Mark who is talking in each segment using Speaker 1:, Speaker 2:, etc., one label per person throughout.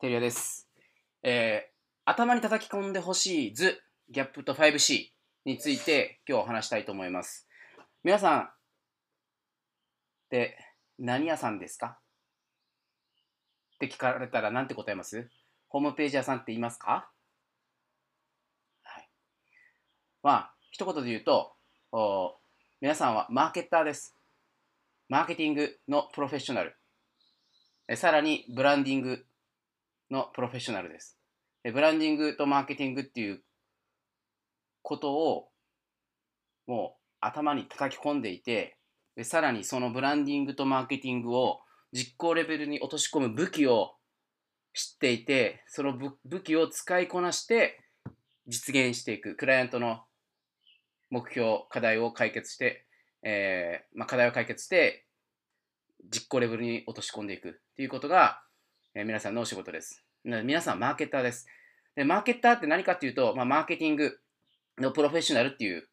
Speaker 1: テリアです。えー頭に叩き込んでほしい図、ギャップと 5C について今日話したいと思います。皆さんって何屋さんですか？って聞かれたら何て答えます？ホームページ屋さんって言いますか？はい。まあ、一言で言うと、皆さんはマーケッターです。マーケティングのプロフェッショナル。さらにブランディングのプロフェッショナルです。えブランディングとマーケティングっていうことをもう頭に叩き込んでいて、でさらにそのブランディングとマーケティングを実行レベルに落とし込む武器を知っていて、その武武器を使いこなして実現していく、クライアントの目標、課題を解決して、えーまあ、課題を解決して実行レベルに落とし込んでいくっていうことが、えー皆さんのお仕事です。皆さんマーケッターです。で、マーケッターって何かっていうと、まあ、マーケティングのプロフェッショナルっていう、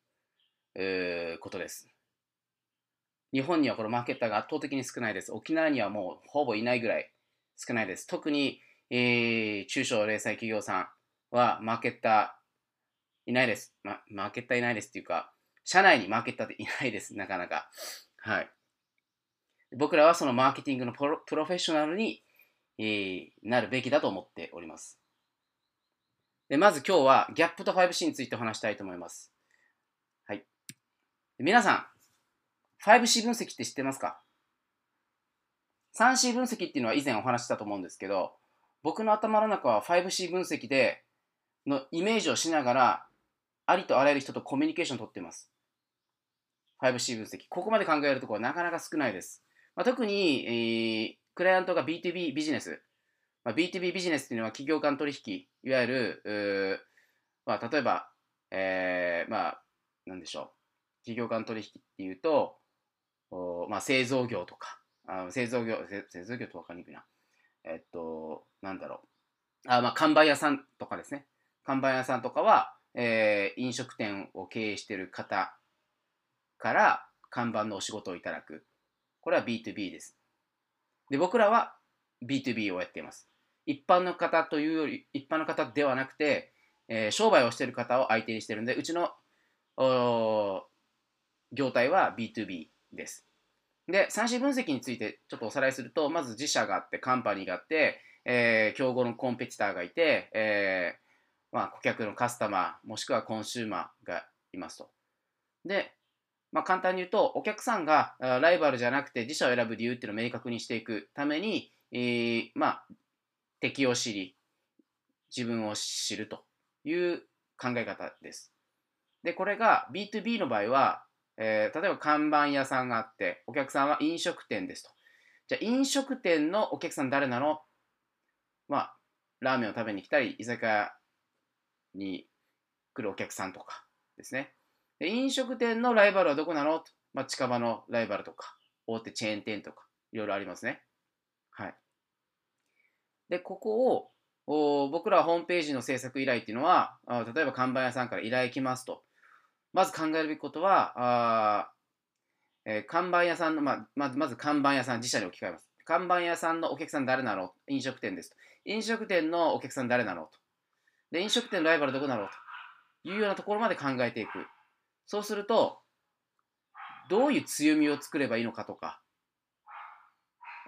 Speaker 1: えーことです。日本にはこのマーケッターが圧倒的に少ないです。沖縄にはもうほぼいないぐらい少ないです。特に、えー中小零細企業さんはマーケッターいないです。ま、マーケッターいないですっていうか、社内にマーケッターっていないです、なかなか。はい。僕らはそのマーケティングのプロフェッショナルに、えーなるべきだと思っております。でまず今日はギャップと 5C についてお話したいと思います。はい。皆さん、5C 分析って知ってますか ?3C 分析っていうのは以前お話ししたと思うんですけど、僕の頭の中は 5C 分析でのイメージをしながら、ありとあらゆる人とコミュニケーションを取ってます。5C 分析。ここまで考えるところはなかなか少ないです。まあ、特に、えークライアントが B2B ビジネス、まあ、B2B ビジネスっていうのは企業間取引、いわゆる、まあ、例えば、えーまあ、なんでしょう。企業間取引っていうと、おまあ、製造業とか、あ製造業、製造業と分かりにくいな。えっと、なんだろう。あまあ、看板屋さんとかですね。看板屋さんとかは、えー飲食店を経営している方から看板のお仕事をいただく。これは B2B です。で、僕らは B2B をやっています。一般の方というより、一般の方ではなくて、えー商売をしている方を相手にしているので、うちの業態は B2B です。で、三子分析についてちょっとおさらいすると、まず自社があって、カンパニーがあって、えー競合のコンペティターがいて、えーまあ、顧客のカスタマー、もしくはコンシューマーがいますと。で、まあ、簡単に言うと、お客さんがライバルじゃなくて自社を選ぶ理由っていうのを明確にしていくために、えーまあ、敵を知り、自分を知るという考え方です。で、これが B2B の場合は、えー例えば看板屋さんがあって、お客さんは飲食店ですと。じゃあ、飲食店のお客さん誰なの？まあ、ラーメンを食べに来たり、居酒屋に来るお客さんとかですね。飲食店のライバルはどこなの？とまあ、近場のライバルとか、大手チェーン店とか、いろいろありますね。はい。で、ここを、お僕らホームページの制作依頼っていうのは、あ例えば看板屋さんから依頼来ますと。まず考えるべきことは、あえー看板屋さんの、まあ、まずまず看板屋さん、自社に置き換えます。看板屋さんのお客さん誰なの？飲食店ですと。飲食店のお客さん誰なの？と。で、飲食店のライバルどこなの？というようなところまで考えていく。そうすると、どういう強みを作ればいいのかとか、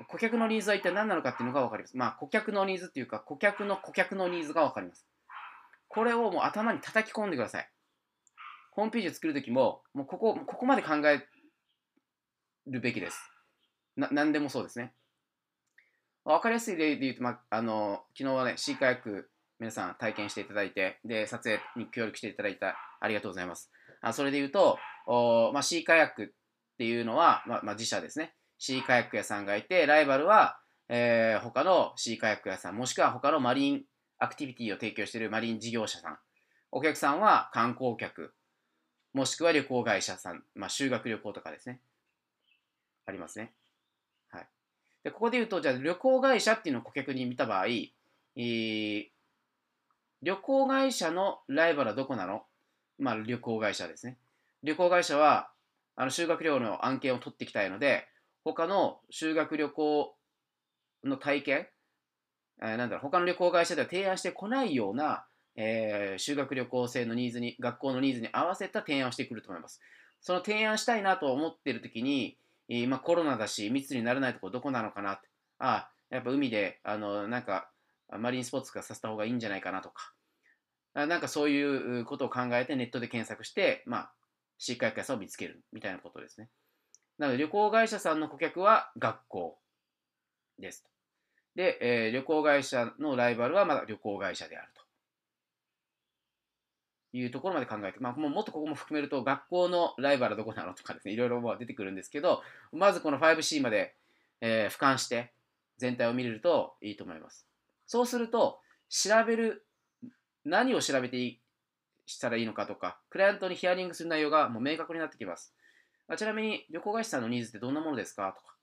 Speaker 1: 顧客のニーズは一体何なのかっていうのが分かります。まあ、顧客のニーズっていうか、顧客の顧客のニーズが分かります。これをもう頭に叩き込んでください。ホームページを作るときも、もうここ、ここまで考えるべきです。な、何でもそうですね。分かりやすい例で言うと、まあ、あの、昨日はね、シーカヤック皆さん体験していただいて、で、撮影に協力していただいた、ありがとうございます。あそれで言うと、おまあ、シーカヤックっていうのは、まあ、まあ、自社ですね。シーカヤック屋さんがいて、ライバルは、えー他のシーカヤック屋さん、もしくは他のマリンアクティビティを提供しているマリン事業者さん。お客さんは観光客、もしくは旅行会社さん、まあ、修学旅行とかですね。ありますね。はい。で、ここで言うと、じゃあ旅行会社っていうのを顧客に見た場合、えー旅行会社のライバルはどこなの？まあ、旅行会社ですね。旅行会社は、あの修学旅行の案件を取っていきたいので、他の修学旅行の体験えーなんだろう、他の旅行会社では提案してこないような、えー修学旅行生のニーズに、学校のニーズに合わせた提案をしてくると思います。その提案したいなと思ってるときに、えーまあ、コロナだし、密にならないところどこなのかなって。あやっぱ海で、あの、なんか、マリンスポーツがさせた方がいいんじゃないかなとか。なんかそういうことを考えてネットで検索して、まあ、C 会会社を見つけるみたいなことですね。なので旅行会社さんの顧客は学校ですと。で、えー旅行会社のライバルはまだ旅行会社であると。いうところまで考えて、まあ、もっとここも含めると、学校のライバルはどこなのとかですね、いろいろ出てくるんですけど、まずこの 5C まで、えー俯瞰して全体を見れるといいと思います。そうすると、調べる、何を調べていいしたらいいのかとか、クライアントにヒアリングする内容がもう明確になってきます。あちなみに、旅行会社さんのニーズってどんなものですか？とか、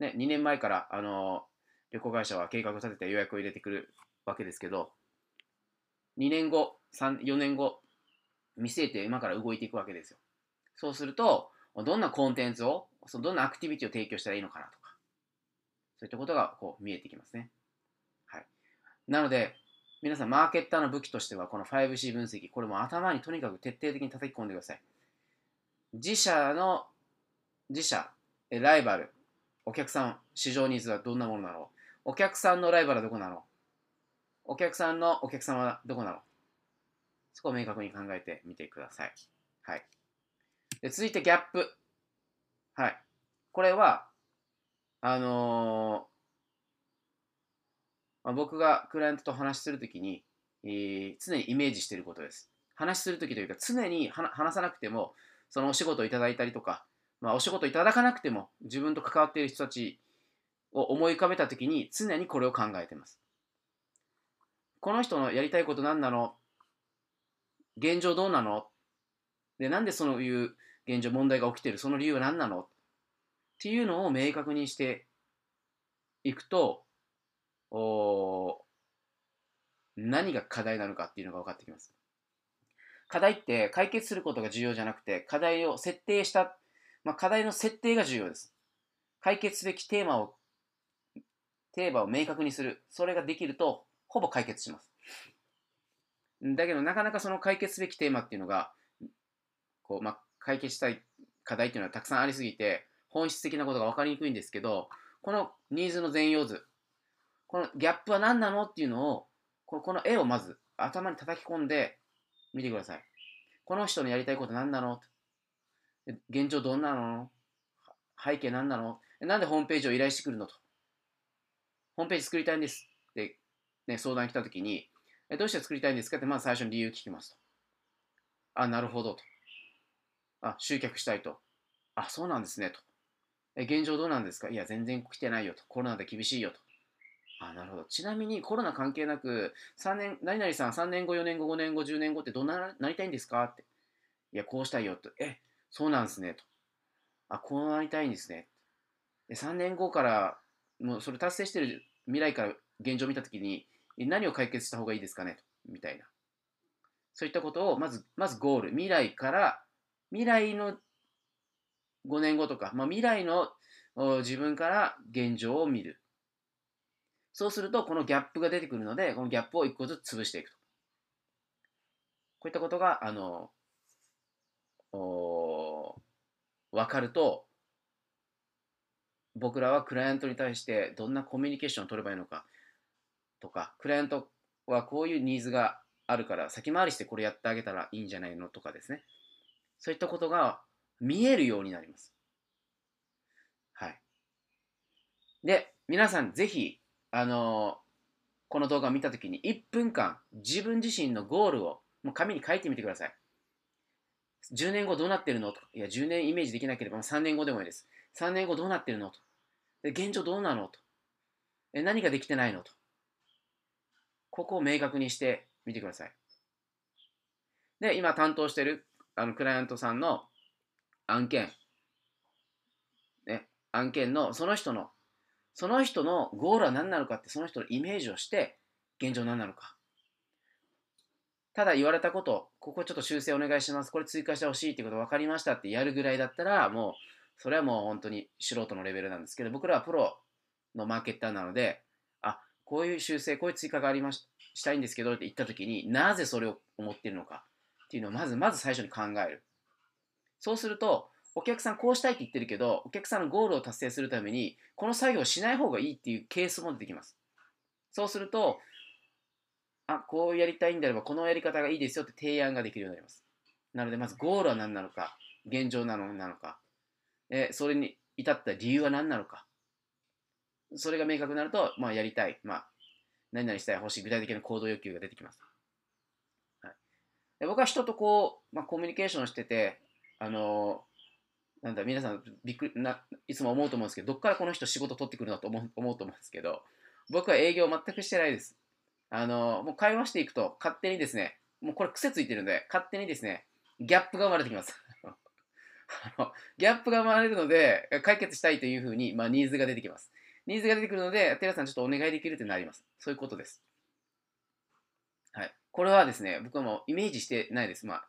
Speaker 1: ね、2年前から、あの旅行会社は計画を立てて予約を入れてくるわけですけど、2年後、3 4年後、見据えて今から動いていくわけですよ。そうすると、どんなコンテンツを、そのどんなアクティビティを提供したらいいのかなとか、そういったことがこう見えてきますね。はい。なので、皆さん、マーケッターの武器としては、この 5C 分析、これも頭にとにかく徹底的に叩き込んでください。自社の、自社、ライバル、お客さん、市場ニーズはどんなものなの？お客さんのライバルはどこなの？お客さんのお客さんはどこなの？そこを明確に考えてみてください。はい。で続いてギャップ。はい。これは、あのーまあ、僕がクライアントと話するときに、えー常にイメージしていることです。話するときというか、常に話さなくても、そのお仕事をいただいたりとか、まあ、お仕事いただかなくても、自分と関わっている人たちを思い浮かべたときに、常にこれを考えています。この人のやりたいこと何なの？現状どうなの？で、なんでそういう現状問題が起きてる？その理由は何なの？っていうのを明確にしていくと、お何が課題なのかっていうのが分かってきます。課題って解決することが重要じゃなくて、課題を設定した、まあ、課題の設定が重要です。解決すべきテーマを、テーマを明確にする。それができると、ほぼ解決します。だけど、なかなかその解決すべきテーマっていうのが、こう、まあ、解決したい課題っていうのはたくさんありすぎて、本質的なことが分かりにくいんですけど、このニーズの全容図、このギャップは何なのっていうのを、この絵をまず頭に叩き込んで見てください。この人のやりたいこと何なの？現状どんなの？背景何なの？なんでホームページを依頼してくるのと？ホームページ作りたいんですって、ね、相談来たときに、えどうして作りたいんですかってまず最初に理由聞きますと。あ、なるほどと。あ、集客したいと。あ、そうなんですねと。え現状どうなんですか？いや、全然来てないよと。コロナで厳しいよと。あ、なるほど。ちなみにコロナ関係なく、3年、何々さん3年後、4年後、5年後、10年後ってどんななりたいんですか？って。いや、こうしたいよと。え、そうなんですねと。あ、こうなりたいんですね。で3年後から、もうそれ達成してる未来から現状を見たときに、何を解決した方がいいですかねと。みたいな。そういったことを、まず、まずゴール。未来から、未来の5年後とか、まあ、未来の自分から現状を見る。そうすると、このギャップが出てくるので、このギャップを一個ずつ潰していくと。こういったことが、あの、分かると、僕らはクライアントに対してどんなコミュニケーションを取ればいいのかとか、クライアントはこういうニーズがあるから先回りしてこれやってあげたらいいんじゃないのとかですね。そういったことが見えるようになります。はい。で、皆さんぜひ、あのこの動画を見たときに1分間自分自身のゴールをもう紙に書いてみてください。10年後どうなってるのとか。いや、10年イメージできなければ3年後でもいいです。3年後どうなってるのと。で現状どうなのと。え何ができてないのと。ここを明確にしてみてください。で、今担当してるあのクライアントさんの案件、ね、案件のその人の、その人のゴールは何なのかってその人のイメージをして現状何なのか。ただ言われたこと、ここちょっと修正お願いします。これ追加してほしいってこと分かりましたってやるぐらいだったら、もう、それはもう本当に素人のレベルなんですけど、僕らはプロのマーケッターなので、あ、こういう修正、こういう追加がありまししたいんですけどって言った時になぜそれを思ってるのかっていうのをまずまず最初に考える。そうすると、お客さんこうしたいって言ってるけど、お客さんのゴールを達成するために、この作業をしない方がいいっていうケースも出てきます。そうすると、あ、こうやりたいんであれば、このやり方がいいですよって提案ができるようになります。なので、まずゴールは何なのか、現状なのなのか、えそれに至った理由は何なのか、それが明確になると、まあ、やりたい、まあ、何々したい、欲しい、具体的な行動欲求が出てきます。はい、で僕は人とこう、まあ、コミュニケーションしてて、あの、なんだ、皆さんびっくりないつも思うと思うんですけど、どっからこの人仕事取ってくるのと思う思うと思うんですけど、僕は営業全くしてないです。あの、もう会話していくと、勝手にですね、もうこれ癖ついてるんで、勝手にですね、ギャップが生まれてきます。あのギャップが生まれるので、解決したいというふうに、まあ、ニーズが出てきます。ニーズが出てくるので、テラさんちょっとお願いできるってなります。そういうことです。はい。これはですね、僕はもうイメージしてないです。まあ、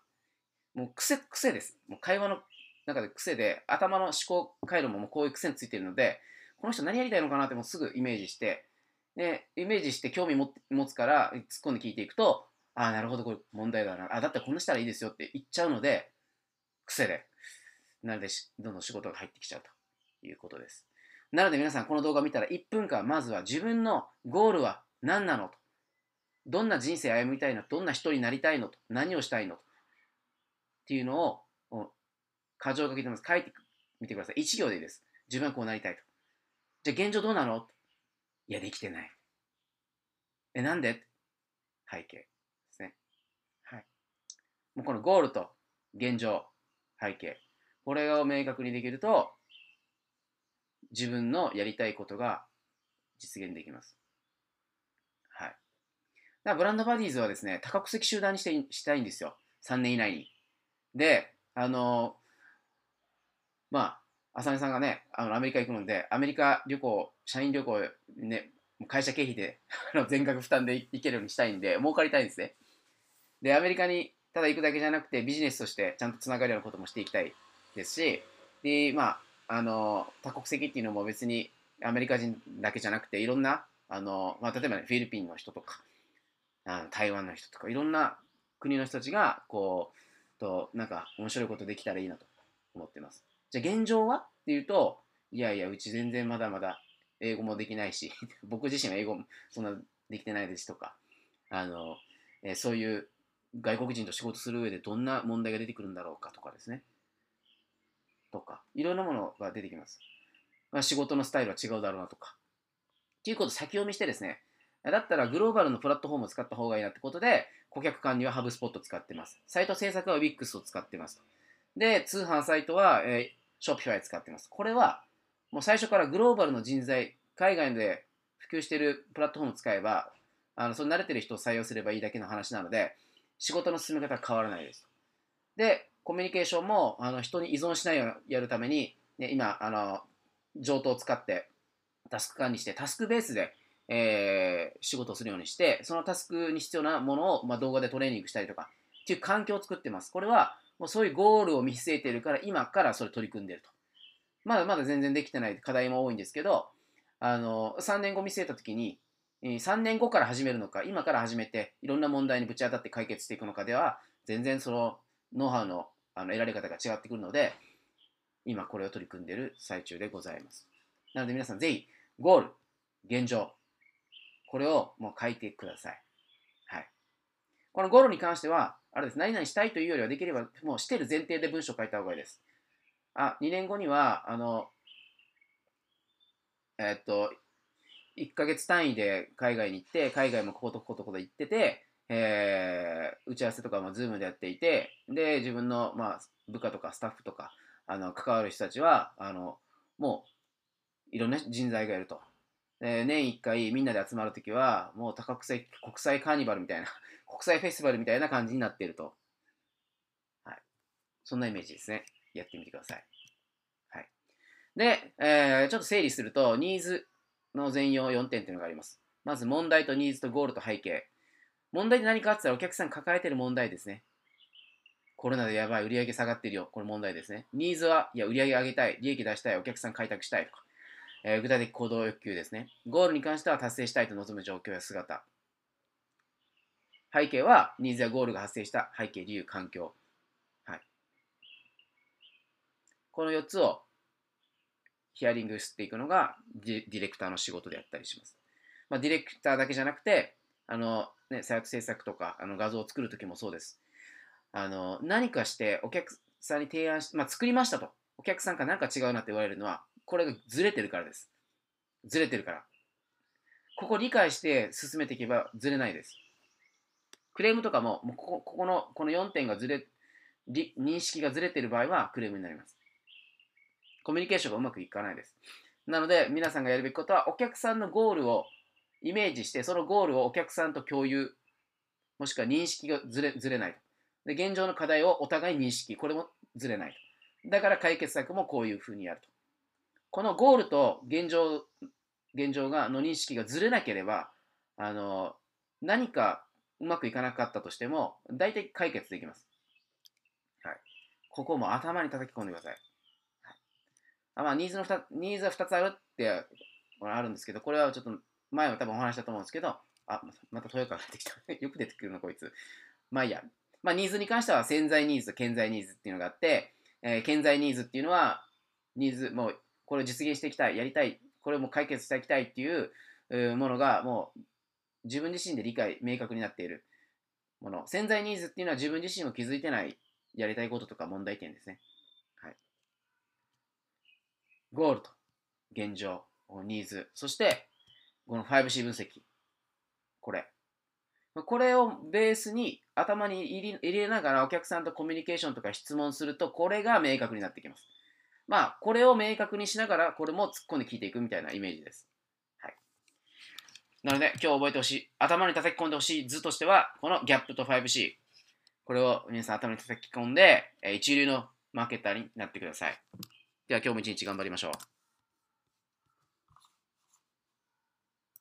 Speaker 1: もう癖、癖です。もう会話の中で癖で、頭の思考回路ももうこういう癖についてるので、この人何やりたいのかなってもうすぐイメージして、で、イメージして興味持つから突っ込んで聞いていくと、ああ、なるほど、これ問題だな。あ、だったらこんなしたらいいですよって言っちゃうので、癖で。なので、どんどん仕事が入ってきちゃうということです。なので皆さんこの動画見たら1分間まずは自分のゴールは何なのと。どんな人生歩みたいのどんな人になりたいのと。何をしたいのと。っていうのを、箇条書きでます。書いてみてください。1行でいいです。自分はこうなりたいと。じゃあ現状どうなの？いや、できてない。え、なんで？背景ですね。はい。もうこのゴールと現状、背景。これを明確にできると、自分のやりたいことが実現できます。はい。だブランドバディーズはですね、多国籍集団にしてしたいんですよ。3年以内に。で、あのまあ、浅見さんがね、あのアメリカ行くので、アメリカ旅行、社員旅行、ね、会社経費で 全額負担で行けるようにしたいんで、儲かりたいんですね。で、アメリカにただ行くだけじゃなくて、ビジネスとしてちゃんとつながるようなこともしていきたいですし、で、まあ、あの、多国籍っていうのも別にアメリカ人だけじゃなくて、いろんな、あの、まあ、例えば、ね、フィリピンの人とか、あの台湾の人とか、いろんな国の人たちが、こう、と、なんか面白いことできたらいいなと思ってます。じゃあ現状は？っていうと、いやいや、うち全然まだまだ英語もできないし、僕自身は英語もそんなできてないですとか、あの、えー、そういう外国人と仕事する上でどんな問題が出てくるんだろうかとかですね。とか、いろんなものが出てきます。まあ、仕事のスタイルは違うだろうなとか。っていうことを先読みしてですね、だったらグローバルのプラットフォームを使った方がいいなってことで、顧客管理はハブスポットを使ってます。サイト制作は Wix を使ってます。で、通販サイトは、え、Shopify 使ってます。これは、もう最初からグローバルの人材、海外で普及しているプラットフォームを使えば、あのその慣れてる人を採用すればいいだけの話なので、仕事の進め方は変わらないです。で、コミュニケーションもあの人に依存しないようにやるために、ね、今あの上等を使ってタスク管理してタスクベースで、えー、仕事をするようにしてそのタスクに必要なものを、まあ、動画でトレーニングしたりとかっていう環境を作ってますこれはもうそういうゴールを見据えてるから今からそれ取り組んでるとまだまだ全然できてない課題も多いんですけどあの3年後見据えた時に3年後から始めるのか今から始めていろんな問題にぶち当たって解決していくのかでは全然そのノウハウのあの得られ方が違ってくるので、今これを取り組んでいる最中でございます。なので皆さんぜひ、ゴール、現状、これをもう書いてくださ。い。このゴールに関しては、あれです。何々したいというよりは、できればもうしてる前提で文章を書いた方がいいです。あ、2年後には、あの、え、っと、1ヶ月単位で海外に行って、海外もこことこことこで行ってて、えー、打ち合わせとかも Zoom でやっていて、で、自分の、まあ、部下とかスタッフとか、あの、関わる人たちは、あの、もう、いろんな人材がいると。で年1回みんなで集まるときは、もう多国際、国際カーニバルみたいな、国際フェスティバルみたいな感じになっていると。はい。そんなイメージですね。やってみてください。はい。で、えー、ちょっと整理すると、ニーズの全容4点っていうのがあります。まず、問題とニーズとゴールと背景。問題って何かって言ったらお客さん抱えてる問題ですね。コロナでやばい、売り上げ下がってるよ。これ問題ですね。ニーズは、いや、売り上げ上げたい、利益出したい、お客さん開拓したいとか。えー具体的行動欲求ですね。ゴールに関しては達成したいと望む状況や姿。背景はニーズやゴールが発生した背景、理由、環境。はい。この4つをヒアリングしていくのがディレクターの仕事であったりします。まあ、ディレクターだけじゃなくて、あの、ね、サイト制作とかあの画像を作るときもそうです。あの、何かしてお客さんに提案し、まあ、作りましたと。お客さんから何か違うなって言われるのは、これがずれてるからです。ずれてるから。ここ理解して進めていけばずれないです。クレームとかも、もうここここのこの4点がずれ、認識がずれてる場合はクレームになります。コミュニケーションがうまくいかないです。なので、皆さんがやるべきことは、お客さんのゴールをイメージして、そのゴールをお客さんと共有、もしくは認識がずれずれないと。で、現状の課題をお互い認識、これもずれないと。だから解決策もこういうふうにやると。このゴールと現状、現状がの認識がずれなければ、あの、何かうまくいかなかったとしても、大体解決できます。はい。ここも頭に叩き込んでください。はい、あまあ、ニーズの2ニーズは2つあるってあるんですけど、これはちょっと前は多分お話したと思うんですけど、あ、また豊川が出てきた。よく出てくるな、こいつ。まあいいや。まあ、ニーズに関しては潜在ニーズ、潜在ニーズっていうのがあって、えー潜在ニーズっていうのは、ニーズ、もう、これを実現していきたい、やりたい、これも解決していきたいっていうものが、もう、自分自身で理解、明確になっているもの。潜在ニーズっていうのは自分自身も気づいてない、やりたいこととか問題点ですね。はい。ゴールと、現状、ニーズ、そして、この 5C 分析。これ。これをベースに頭に入れながらお客さんとコミュニケーションとか質問すると、これが明確になってきます。まあ、これを明確にしながら、これも突っ込んで聞いていくみたいなイメージです。はい。なので、今日覚えてほしい、頭に叩き込んでほしい図としては、このギャップと 5C。これを皆さん頭に叩き込んで、一流のマーケターになってください。では今日も一日頑張りましょう。